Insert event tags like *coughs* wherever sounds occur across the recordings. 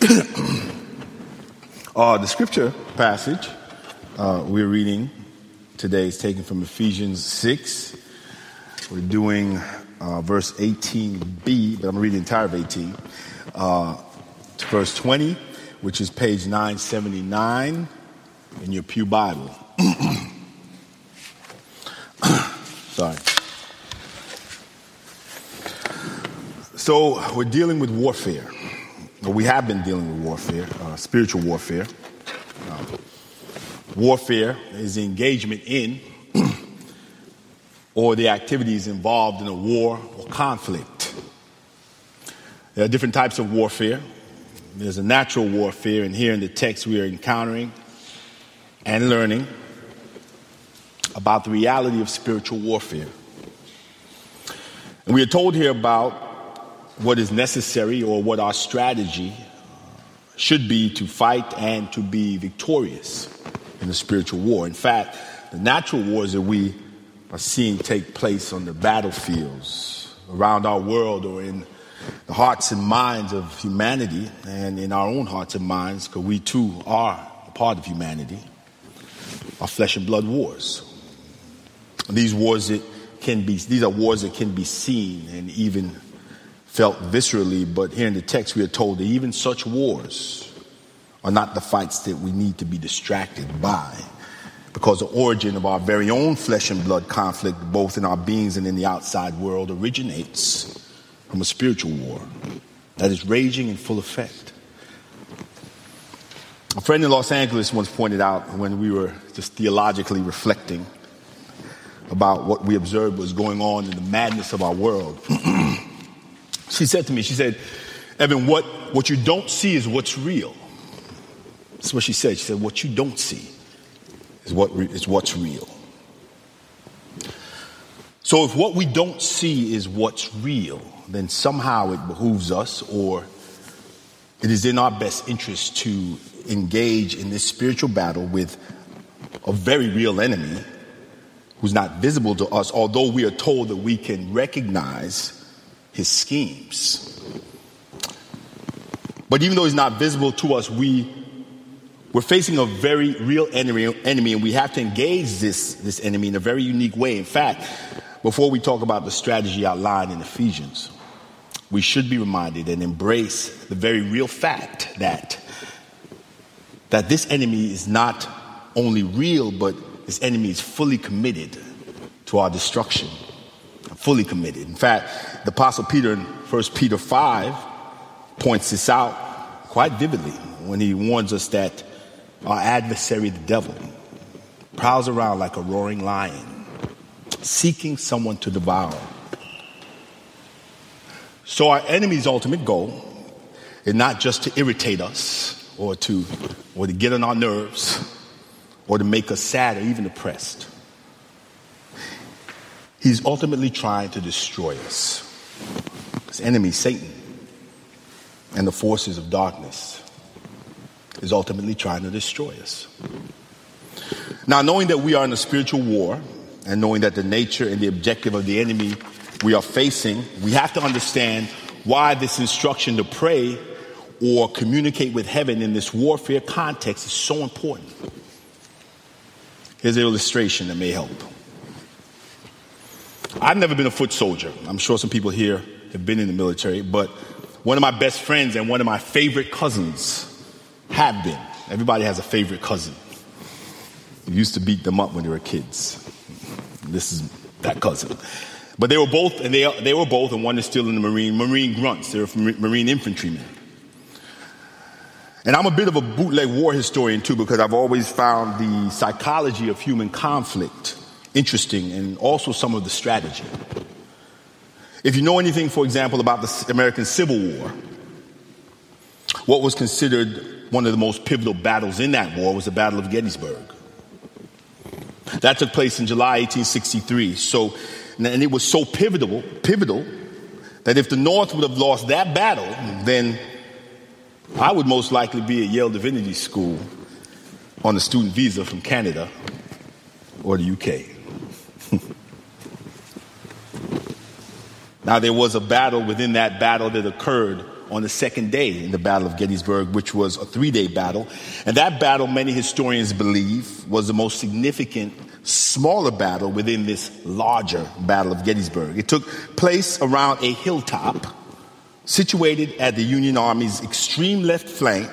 *coughs* uh, the scripture passage uh, we're reading today is taken from Ephesians 6. We're doing uh, verse 18b, but I'm reading the entire of 18. Uh, to verse 20, which is page 979 in your Pew Bible. *coughs* *coughs* Sorry. So we're dealing with warfare. Well, we have been dealing with warfare, uh, spiritual warfare. Uh, warfare is engagement in *clears throat* or the activities involved in a war or conflict. There are different types of warfare. There's a natural warfare, and here in the text we are encountering and learning about the reality of spiritual warfare. And we are told here about what is necessary or what our strategy uh, should be to fight and to be victorious in the spiritual war. In fact, the natural wars that we are seeing take place on the battlefields around our world or in the hearts and minds of humanity and in our own hearts and minds, because we too are a part of humanity, are flesh and blood wars. These wars that can be, these are wars that can be seen and even felt viscerally, but here in the text we are told that even such wars are not the fights that we need to be distracted by. Because the origin of our very own flesh and blood conflict, both in our beings and in the outside world, originates from a spiritual war that is raging in full effect. A friend in Los Angeles once pointed out when we were just theologically reflecting about what we observed was going on in the madness of our world. *clears throat* She said to me, she said, Evan, what, what you don't see is what's real. That's what she said. She said, what you don't see is, what re- is what's real. So if what we don't see is what's real, then somehow it behooves us or it is in our best interest to engage in this spiritual battle with a very real enemy who's not visible to us, although we are told that we can recognize his schemes. But even though he's not visible to us, we we're facing a very real enemy, enemy, and we have to engage this, this enemy in a very unique way. In fact, before we talk about the strategy outlined in Ephesians, we should be reminded and embrace the very real fact that, that this enemy is not only real, but this enemy is fully committed to our destruction. Fully committed. In fact, the Apostle Peter in 1 Peter 5 points this out quite vividly when he warns us that our adversary, the devil, prowls around like a roaring lion, seeking someone to devour. So, our enemy's ultimate goal is not just to irritate us or to, or to get on our nerves or to make us sad or even depressed. He's ultimately trying to destroy us. His enemy, Satan, and the forces of darkness, is ultimately trying to destroy us. Now, knowing that we are in a spiritual war, and knowing that the nature and the objective of the enemy we are facing, we have to understand why this instruction to pray or communicate with heaven in this warfare context is so important. Here's an illustration that may help. I've never been a foot soldier. I'm sure some people here have been in the military, but one of my best friends and one of my favorite cousins have been. Everybody has a favorite cousin. We used to beat them up when they were kids. This is that cousin. But they were both, and they, they were both, and one is still in the Marine, Marine grunts. They were Marine infantrymen. And I'm a bit of a bootleg war historian too, because I've always found the psychology of human conflict interesting and also some of the strategy. If you know anything, for example, about the American Civil War, what was considered one of the most pivotal battles in that war was the Battle of Gettysburg. That took place in July 1863. So, and it was so pivotal, pivotal that if the North would have lost that battle, then I would most likely be at Yale Divinity School on a student visa from Canada or the UK. Now, there was a battle within that battle that occurred on the second day in the Battle of Gettysburg, which was a three day battle. And that battle, many historians believe, was the most significant smaller battle within this larger Battle of Gettysburg. It took place around a hilltop situated at the Union Army's extreme left flank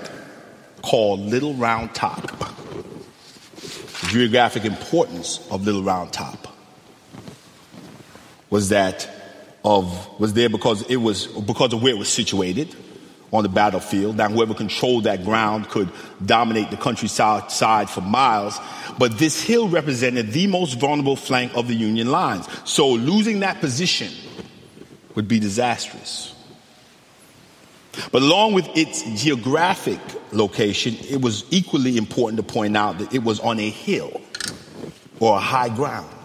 called Little Round Top. The geographic importance of Little Round Top was that of was there because it was because of where it was situated on the battlefield. Now, whoever controlled that ground could dominate the countryside side for miles, but this hill represented the most vulnerable flank of the Union lines. So losing that position would be disastrous. But along with its geographic location, it was equally important to point out that it was on a hill or a high ground.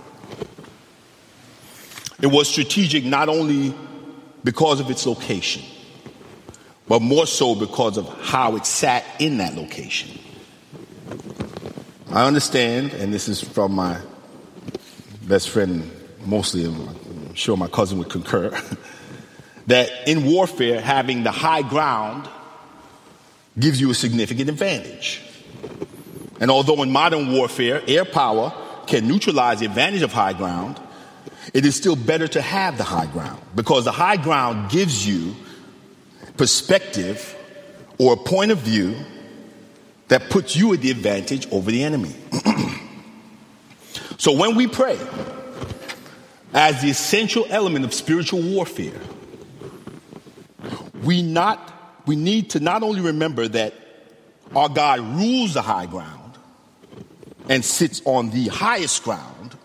It was strategic not only because of its location, but more so because of how it sat in that location. I understand, and this is from my best friend, mostly, I'm sure my cousin would concur, *laughs* that in warfare, having the high ground gives you a significant advantage. And although in modern warfare, air power can neutralize the advantage of high ground, it is still better to have the high ground because the high ground gives you perspective or a point of view that puts you at the advantage over the enemy. *clears throat* so when we pray, as the essential element of spiritual warfare, we not we need to not only remember that our God rules the high ground and sits on the highest ground,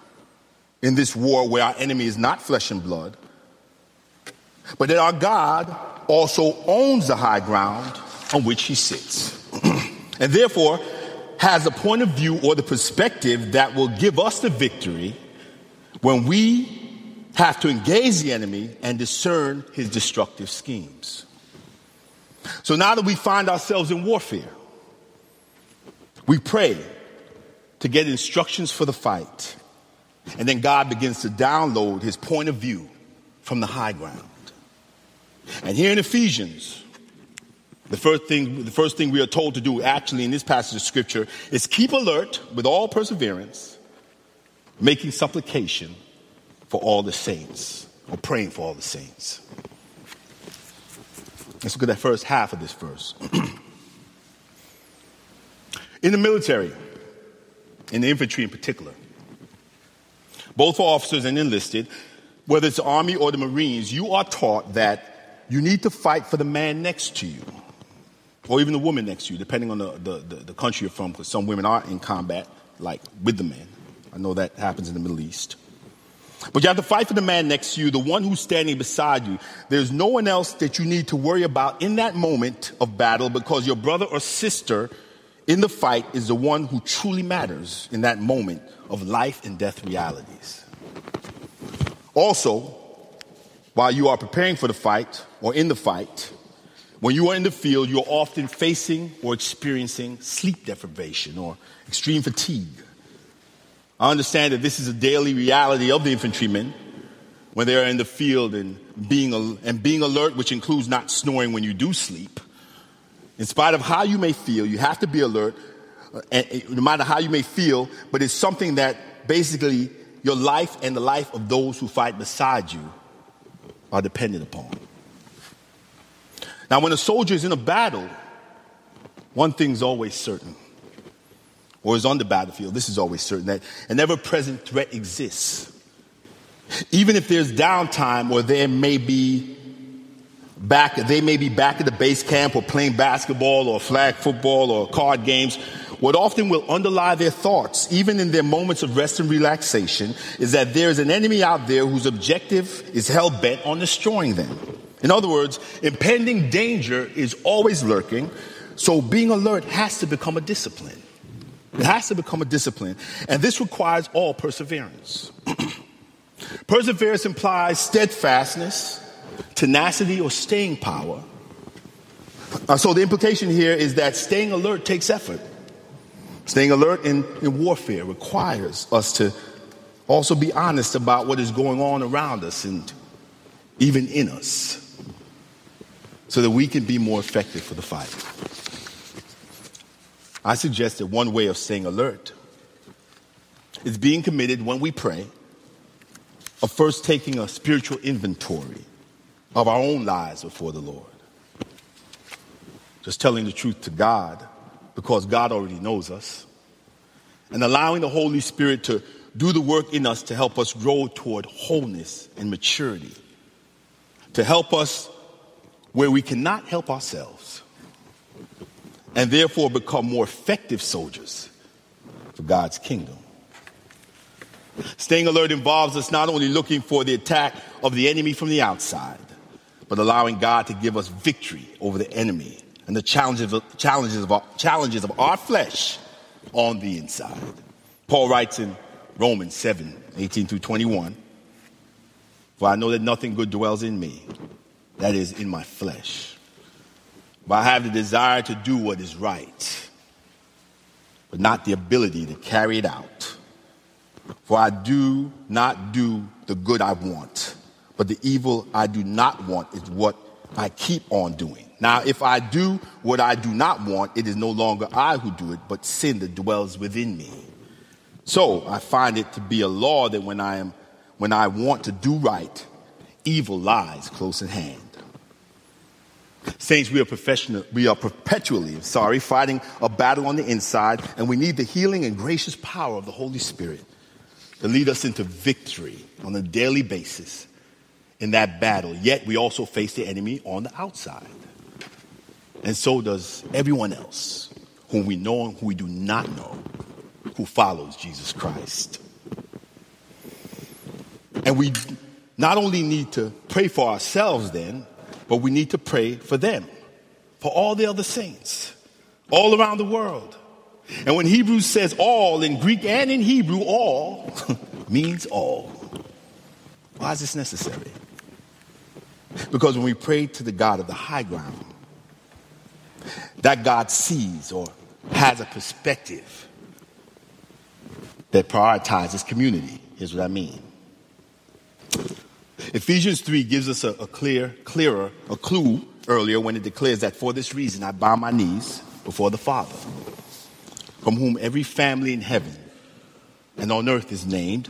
in this war where our enemy is not flesh and blood, but that our God also owns the high ground on which he sits. *clears throat* and therefore has a point of view or the perspective that will give us the victory when we have to engage the enemy and discern his destructive schemes. So now that we find ourselves in warfare, we pray to get instructions for the fight and then God begins to download his point of view from the high ground. And here in Ephesians, the first thing, the first thing we are told to do actually in this passage of scripture is keep alert with all perseverance, making supplication for all the saints, or praying for all the saints. Let's look at that first half of this verse. *clears throat* in the military, in the infantry in particular, both officers and enlisted, whether it's the Army or the Marines, you are taught that you need to fight for the man next to you, or even the woman next to you, depending on the, the, the, the country you're from, because some women are in combat, like with the man. I know that happens in the Middle East. But you have to fight for the man next to you, the one who's standing beside you. There's no one else that you need to worry about in that moment of battle because your brother or sister in the fight is the one who truly matters in that moment of life and death realities. Also, while you are preparing for the fight or in the fight, when you are in the field, you're often facing or experiencing sleep deprivation or extreme fatigue. I understand that this is a daily reality of the infantrymen when they are in the field and being, and being alert, which includes not snoring when you do sleep. In spite of how you may feel, you have to be alert uh, no matter how you may feel, but it's something that basically your life and the life of those who fight beside you are dependent upon. Now, when a soldier is in a battle, one thing's always certain, or is on the battlefield, this is always certain that an ever present threat exists. Even if there's downtime or there may be back, they may be back at the base camp or playing basketball or flag football or card games, what often will underlie their thoughts, even in their moments of rest and relaxation, is that there is an enemy out there whose objective is hell bent on destroying them. In other words, impending danger is always lurking, so being alert has to become a discipline. It has to become a discipline, and this requires all perseverance. *clears throat* perseverance implies steadfastness, tenacity, or staying power. Uh, so the implication here is that staying alert takes effort. Staying alert in, in warfare requires us to also be honest about what is going on around us and even in us. so that we can be more effective for the fight. I suggest that one way of staying alert is being committed when we pray of first taking a spiritual inventory of our own lives before the Lord. Just telling the truth to God because God already knows us. And allowing the Holy Spirit to do the work in us to help us grow toward wholeness and maturity. To help us where we cannot help ourselves. And therefore become more effective soldiers for God's kingdom. Staying alert involves us not only looking for the attack of the enemy from the outside, but allowing God to give us victory over the enemy and the challenges of, challenges of, our, challenges of our flesh on the inside. Paul writes in Romans 7 18 through 21 For I know that nothing good dwells in me, that is, in my flesh. But I have the desire to do what is right, but not the ability to carry it out. For I do not do the good I want, but the evil I do not want is what I keep on doing. Now, if I do what I do not want, it is no longer I who do it, but sin that dwells within me. So I find it to be a law that when I am, when I want to do right, evil lies close at hand. Saints, we are professional, we are perpetually, sorry, fighting a battle on the inside, and we need the healing and gracious power of the Holy Spirit to lead us into victory on a daily basis in that battle. Yet we also face the enemy on the outside. And so does everyone else whom we know and who we do not know who follows Jesus Christ. And we not only need to pray for ourselves then, but we need to pray for them, for all the other saints, all around the world. And when Hebrews says all in Greek and in Hebrew, all *laughs* means all. Why is this necessary? Because when we pray to the God of the high ground, that God sees or has a perspective that prioritizes community. Here's what I mean. Ephesians 3 gives us a, a, clear, clearer, a clue earlier when it declares that for this reason I bow my knees before the Father, from whom every family in heaven and on earth is named,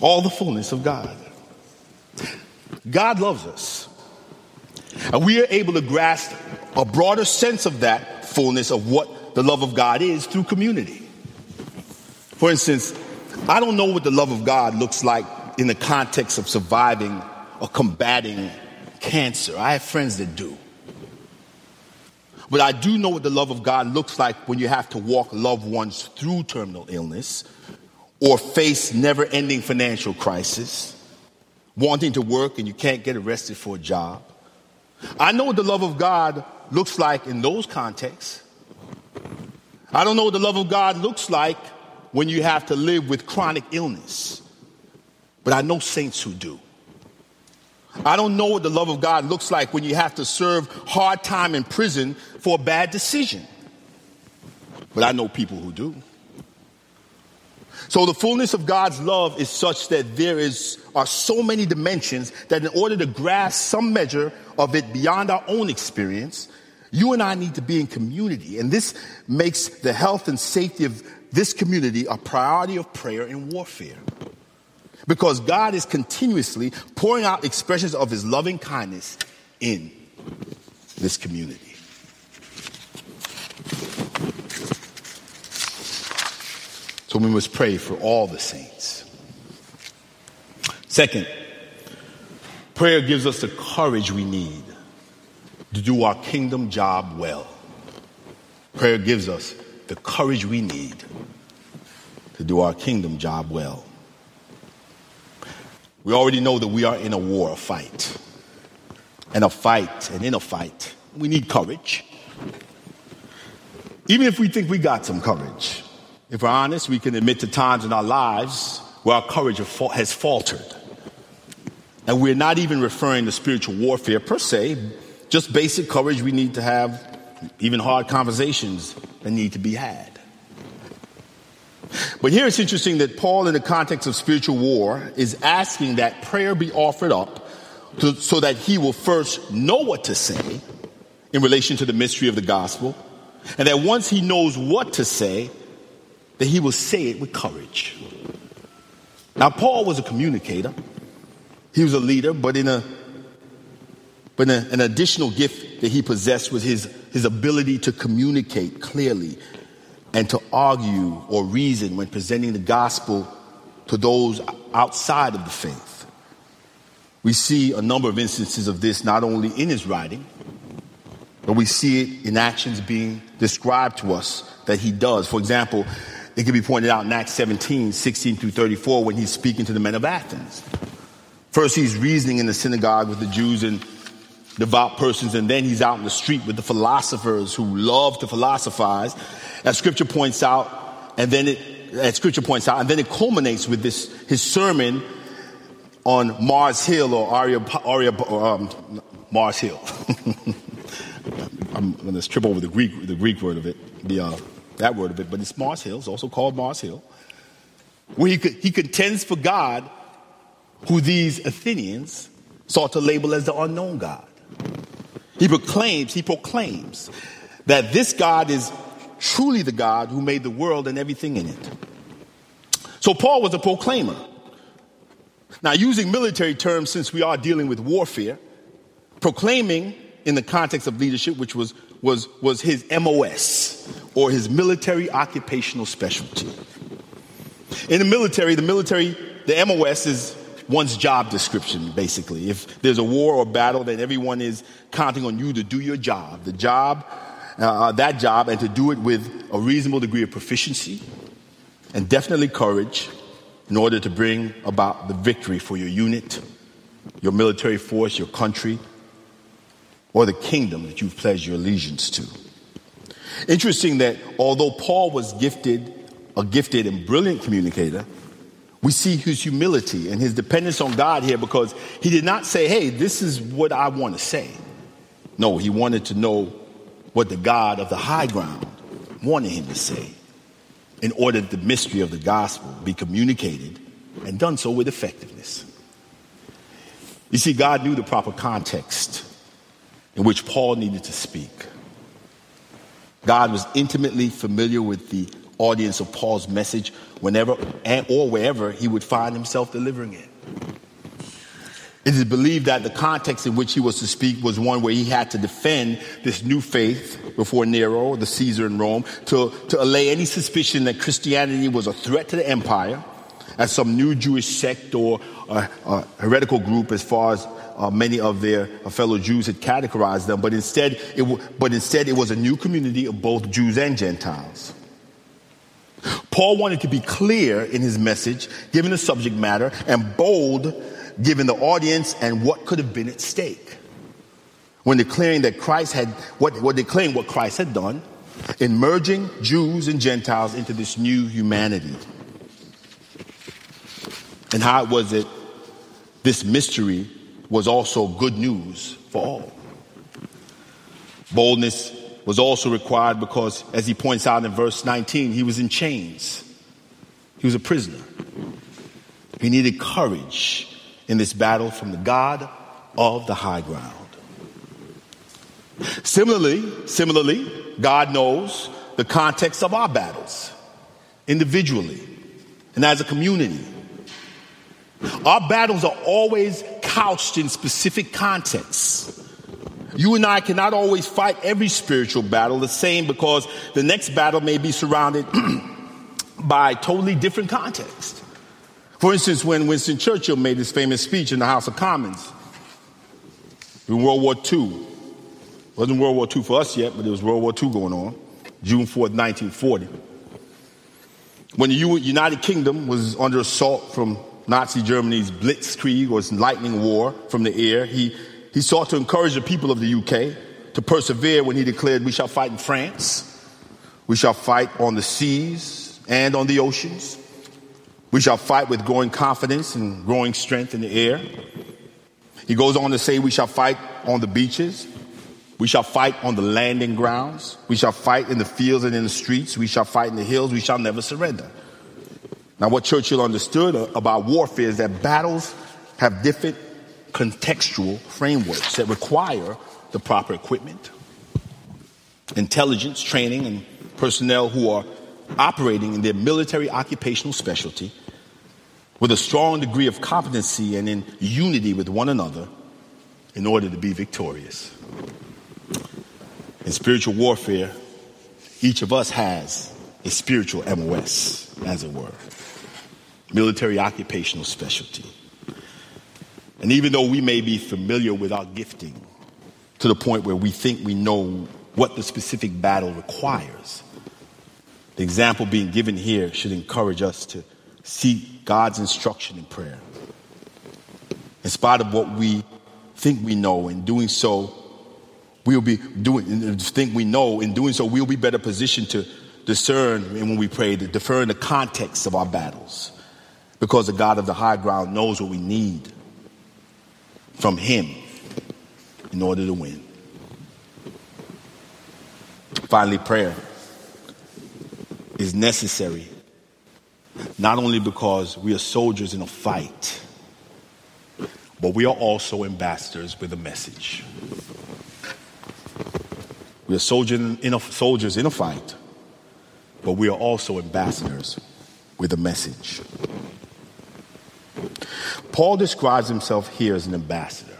All the fullness of God. God loves us. And we are able to grasp a broader sense of that fullness of what the love of God is through community. For instance, I don't know what the love of God looks like in the context of surviving or combating cancer. I have friends that do. But I do know what the love of God looks like when you have to walk loved ones through terminal illness or face never ending financial crisis, wanting to work and you can't get arrested for a job. I know what the love of God looks like in those contexts. I don't know what the love of God looks like when you have to live with chronic illness, but I know saints who do. I don't know what the love of God looks like when you have to serve hard time in prison for a bad decision, but I know people who do. So the fullness of God's love is such that there is, are so many dimensions that in order to grasp some measure of it beyond our own experience, you and I need to be in community. And this makes the health and safety of this community a priority of prayer and warfare. Because God is continuously pouring out expressions of his loving kindness in this community. So we must pray for all the saints. Second, prayer gives us the courage we need to do our kingdom job well. Prayer gives us the courage we need to do our kingdom job well. We already know that we are in a war, a fight. And a fight, and in a fight, We need courage. Even if we think we got some courage, if we're honest, we can admit to times in our lives where our courage has faltered. And we're not even referring to spiritual warfare per se, just basic courage we need to have, even hard conversations that need to be had. But here it's interesting that Paul, in the context of spiritual war, is asking that prayer be offered up to, so that he will first know what to say in relation to the mystery of the gospel, and that once he knows what to say, that he will say it with courage. Now, Paul was a communicator. He was a leader, but in a but a, an additional gift that he possessed was his, his ability to communicate clearly and to argue or reason when presenting the gospel to those outside of the faith. We see a number of instances of this not only in his writing, but we see it in actions being described to us that he does. For example, it can be pointed out in Acts 17, 16 through 34, when he's speaking to the men of Athens. First, he's reasoning in the synagogue with the Jews and devout persons, and then he's out in the street with the philosophers who love to philosophize, as scripture points out, and then it, as scripture points out, and then it culminates with this, his sermon on Mars Hill or Aria, Aria um, Mars Hill. *laughs* I'm going to trip over the Greek, the Greek word of it, the, uh, that word of it, but it's Mars Hill. It's also called Mars Hill. Where he, he contends for God, who these Athenians sought to label as the unknown God. He proclaims, he proclaims that this God is truly the God who made the world and everything in it. So Paul was a proclaimer. Now, using military terms, since we are dealing with warfare, proclaiming in the context of leadership, which was, was, was his MOS, or his military occupational specialty. In the military, the military, the MOS is one's job description, basically. If there's a war or battle, then everyone is counting on you to do your job. The job, uh, uh that job, and to do it with a reasonable degree of proficiency and definitely courage in order to bring about the victory for your unit, your military force, your country, or the kingdom that you've pledged your allegiance to. Interesting that although Paul was gifted, a gifted and brilliant communicator, we see his humility and his dependence on God here because he did not say, Hey, this is what I want to say. No, he wanted to know what the God of the high ground wanted him to say in order that the mystery of the gospel be communicated and done so with effectiveness. You see, God knew the proper context in which Paul needed to speak. God was intimately familiar with the audience of Paul's message whenever and, or wherever he would find himself delivering it. It is believed that the context in which he was to speak was one where he had to defend this new faith before Nero, the Caesar in Rome, to, to allay any suspicion that Christianity was a threat to the empire as some new Jewish sect or a, a heretical group as far as uh, many of their uh, fellow Jews had categorized them, but instead, it w- but instead it was a new community of both Jews and Gentiles. Paul wanted to be clear in his message, given the subject matter, and bold, given the audience and what could have been at stake. When declaring that Christ had, what, what declaring what Christ had done in merging Jews and Gentiles into this new humanity. And how was it this mystery was also good news for all. Boldness was also required because, as he points out in verse 19, he was in chains. He was a prisoner. He needed courage in this battle from the God of the high ground. Similarly, similarly, God knows the context of our battles individually and as a community. Our battles are always couched in specific contexts. You and I cannot always fight every spiritual battle the same because the next battle may be surrounded *clears throat* by totally different context. For instance, when Winston Churchill made his famous speech in the House of Commons in World War II, wasn't World War II for us yet, but it was World War II going on, June 4th, 1940. When the United Kingdom was under assault from Nazi Germany's blitzkrieg or its lightning war from the air. He, he sought to encourage the people of the UK to persevere when he declared, We shall fight in France, we shall fight on the seas and on the oceans. We shall fight with growing confidence and growing strength in the air. He goes on to say, We shall fight on the beaches. We shall fight on the landing grounds. We shall fight in the fields and in the streets. We shall fight in the hills. We shall never surrender. Now, what Churchill understood uh, about warfare is that battles have different contextual frameworks that require the proper equipment, intelligence, training, and personnel who are operating in their military occupational specialty with a strong degree of competency and in unity with one another in order to be victorious. In spiritual warfare, each of us has a spiritual MOS, as it were, military occupational specialty. And even though we may be familiar with our gifting to the point where we think we know what the specific battle requires, the example being given here should encourage us to seek God's instruction in prayer. In spite of what we think we know, in doing so, we'll be doing, think we know, in doing so, we'll be better positioned to discern, and when we pray, to discern the context of our battles. Because the God of the high ground knows what we need from Him in order to win. Finally, prayer is necessary not only because we are soldiers in a fight, but we are also ambassadors with a message. We are soldiers in a, soldiers in a fight, but we are also ambassadors with a message. Paul describes himself here as an ambassador.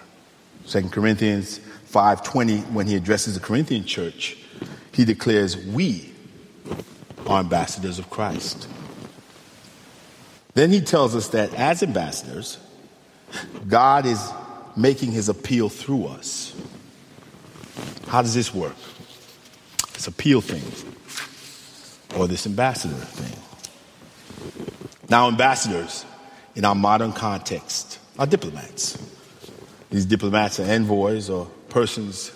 2 Corinthians 5:20 when he addresses the Corinthian church, he declares we are ambassadors of Christ. Then he tells us that as ambassadors, God is making his appeal through us. How does this work? This appeal thing, or this ambassador thing. Now, ambassadors in our modern context are diplomats. These diplomats are envoys or persons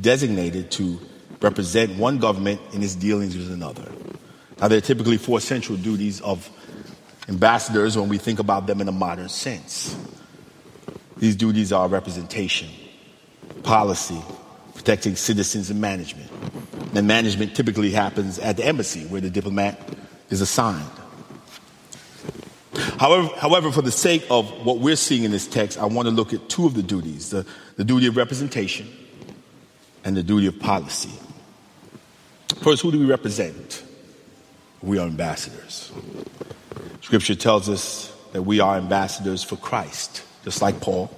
designated to represent one government in its dealings with another. Now, there are typically four central duties of ambassadors when we think about them in a modern sense. These duties are representation, policy, protecting citizens, and management. And management typically happens at the embassy where the diplomat is assigned. However, however, for the sake of what we're seeing in this text, I want to look at two of the duties the, the duty of representation and the duty of policy. First, who do we represent? We are ambassadors. Scripture tells us that we are ambassadors for Christ, just like Paul.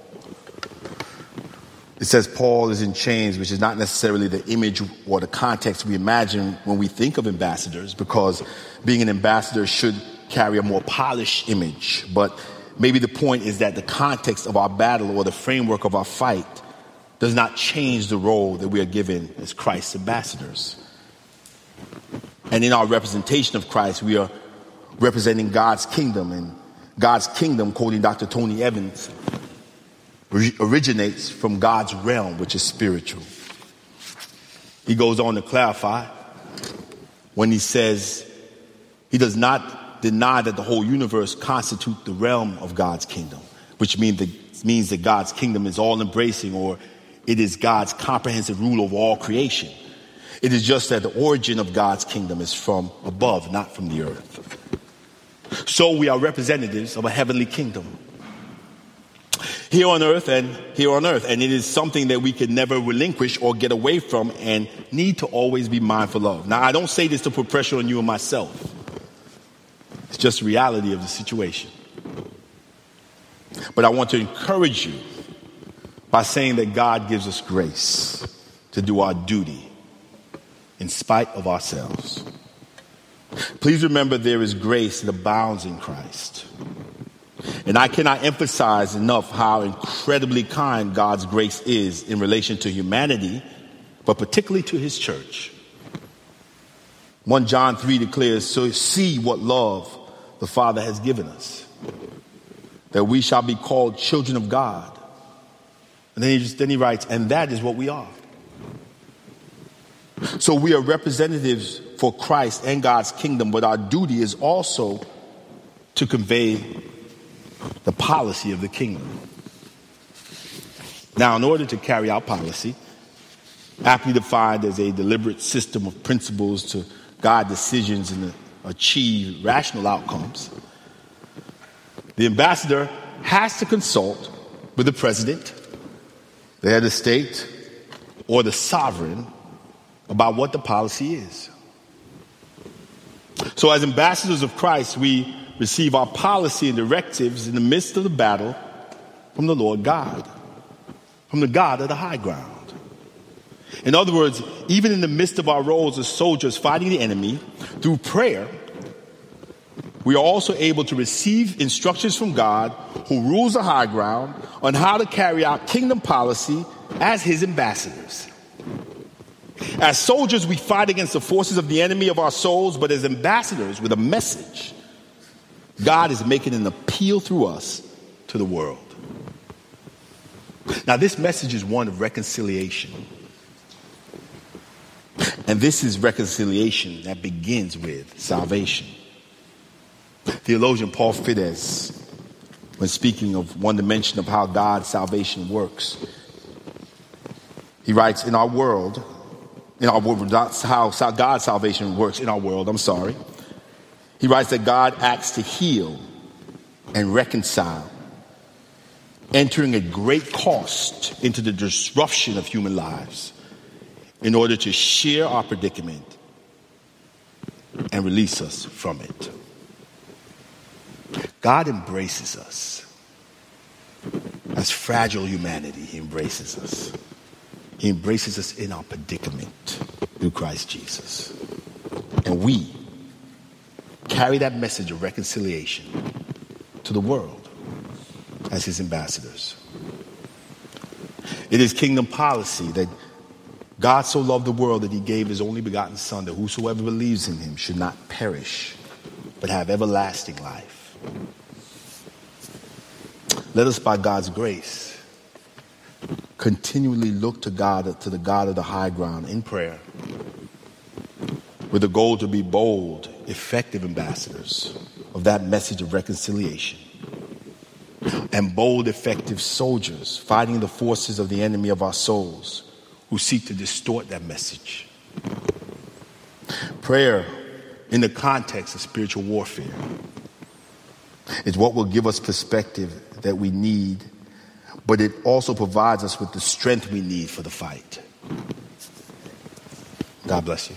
It says Paul is in chains, which is not necessarily the image or the context we imagine when we think of ambassadors, because being an ambassador should carry a more polished image. But maybe the point is that the context of our battle or the framework of our fight does not change the role that we are given as Christ's ambassadors. And in our representation of Christ, we are representing God's kingdom. And God's kingdom, quoting Dr. Tony Evans, originates from God's realm, which is spiritual. He goes on to clarify when he says he does not deny that the whole universe constitutes the realm of God's kingdom, which means that, means that God's kingdom is all embracing or it is God's comprehensive rule over all creation. It is just that the origin of God's kingdom is from above, not from the earth. So we are representatives of a heavenly kingdom. Here on earth and here on earth. And it is something that we can never relinquish or get away from and need to always be mindful of. Now, I don't say this to put pressure on you and myself. It's just the reality of the situation. But I want to encourage you by saying that God gives us grace to do our duty in spite of ourselves. Please remember there is grace that abounds in Christ. And I cannot emphasize enough how incredibly kind God's grace is in relation to humanity, but particularly to his church. 1 John 3 declares, So see what love the Father has given us, that we shall be called children of God. And then he, just, then he writes, And that is what we are. So we are representatives for Christ and God's kingdom, but our duty is also to convey the policy of the kingdom. Now, in order to carry out policy, aptly defined as a deliberate system of principles to guide decisions and achieve rational outcomes, the ambassador has to consult with the president, the head of state, or the sovereign about what the policy is. So, as ambassadors of Christ, we receive our policy and directives in the midst of the battle from the Lord God, from the God of the high ground. In other words, even in the midst of our roles as soldiers fighting the enemy, through prayer, we are also able to receive instructions from God, who rules the high ground, on how to carry out kingdom policy as his ambassadors. As soldiers, we fight against the forces of the enemy of our souls, but as ambassadors with a message, God is making an appeal through us to the world. Now, this message is one of reconciliation. And this is reconciliation that begins with salvation. Theologian Paul Fiddes, when speaking of one dimension of how God's salvation works, he writes, In our world, in our world, that's how God's salvation works in our world, I'm sorry. He writes that God acts to heal and reconcile, entering at great cost into the disruption of human lives in order to share our predicament and release us from it. God embraces us. As fragile humanity, He embraces us. He embraces us in our predicament through Christ Jesus. And we carry that message of reconciliation to the world as His ambassadors. It is kingdom policy that God so loved the world that he gave his only begotten Son, that whosoever believes in him should not perish, but have everlasting life. Let us, by God's grace, continually look to God, to the God of the high ground in prayer, with the goal to be bold, effective ambassadors of that message of reconciliation, and bold, effective soldiers fighting the forces of the enemy of our souls who seek to distort that message. Prayer, in the context of spiritual warfare, is what will give us perspective that we need, but it also provides us with the strength we need for the fight. God bless you.